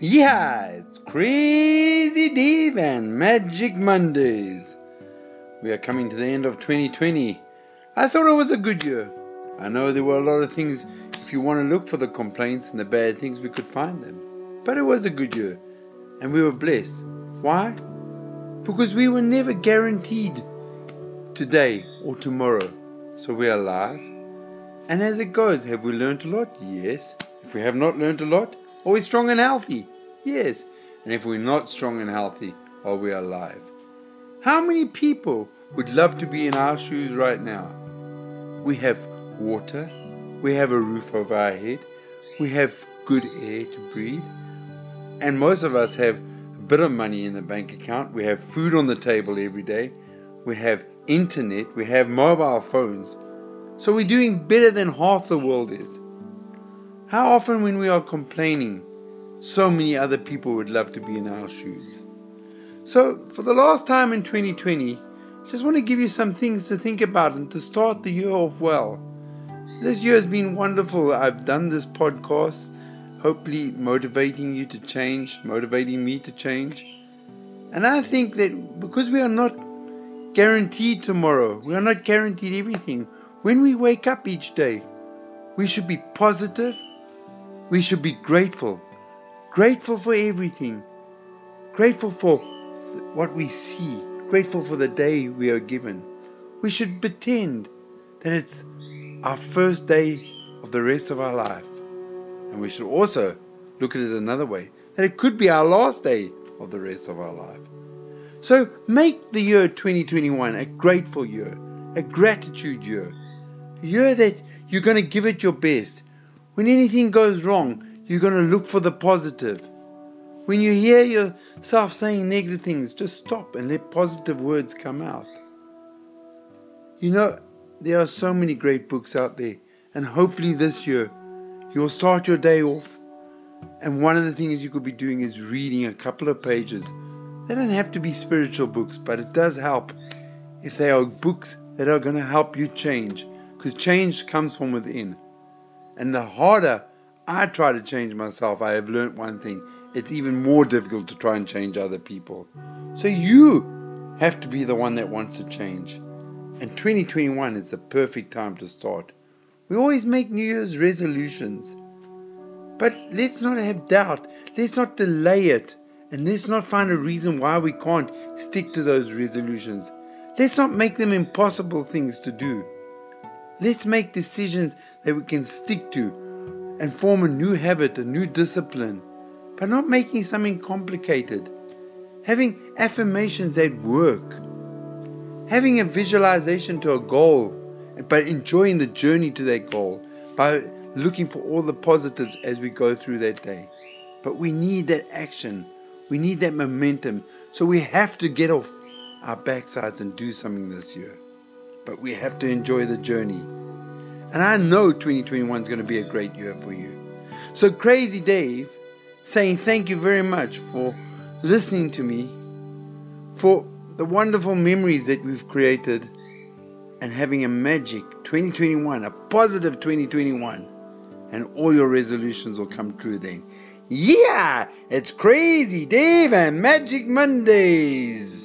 Yeah, it's Crazy Dave and Magic Mondays. We are coming to the end of 2020. I thought it was a good year. I know there were a lot of things, if you want to look for the complaints and the bad things, we could find them. But it was a good year, and we were blessed. Why? Because we were never guaranteed today or tomorrow. So we are alive. And as it goes, have we learned a lot? Yes. If we have not learned a lot, are we strong and healthy? Yes. And if we're not strong and healthy, are we're alive? How many people would love to be in our shoes right now? We have water, we have a roof over our head, we have good air to breathe, and most of us have a bit of money in the bank account, we have food on the table every day, we have internet, we have mobile phones. So we're doing better than half the world is. How often, when we are complaining, so many other people would love to be in our shoes? So, for the last time in 2020, I just want to give you some things to think about and to start the year off well. This year has been wonderful. I've done this podcast, hopefully motivating you to change, motivating me to change. And I think that because we are not guaranteed tomorrow, we are not guaranteed everything. When we wake up each day, we should be positive we should be grateful. Grateful for everything. Grateful for what we see. Grateful for the day we are given. We should pretend that it's our first day of the rest of our life. And we should also look at it another way that it could be our last day of the rest of our life. So make the year 2021 a grateful year, a gratitude year, a year that you're going to give it your best. When anything goes wrong, you're going to look for the positive. When you hear yourself saying negative things, just stop and let positive words come out. You know, there are so many great books out there, and hopefully this year you will start your day off. And one of the things you could be doing is reading a couple of pages. They don't have to be spiritual books, but it does help if they are books that are going to help you change, because change comes from within. And the harder I try to change myself, I have learned one thing it's even more difficult to try and change other people. So you have to be the one that wants to change. And 2021 is the perfect time to start. We always make New Year's resolutions. But let's not have doubt. Let's not delay it. And let's not find a reason why we can't stick to those resolutions. Let's not make them impossible things to do. Let's make decisions that we can stick to and form a new habit, a new discipline, but not making something complicated. Having affirmations that work. Having a visualization to a goal, but enjoying the journey to that goal by looking for all the positives as we go through that day. But we need that action. We need that momentum. So we have to get off our backsides and do something this year but we have to enjoy the journey. And I know 2021 is going to be a great year for you. So, Crazy Dave saying thank you very much for listening to me, for the wonderful memories that we've created, and having a magic 2021, a positive 2021, and all your resolutions will come true then. Yeah, it's Crazy Dave and Magic Mondays.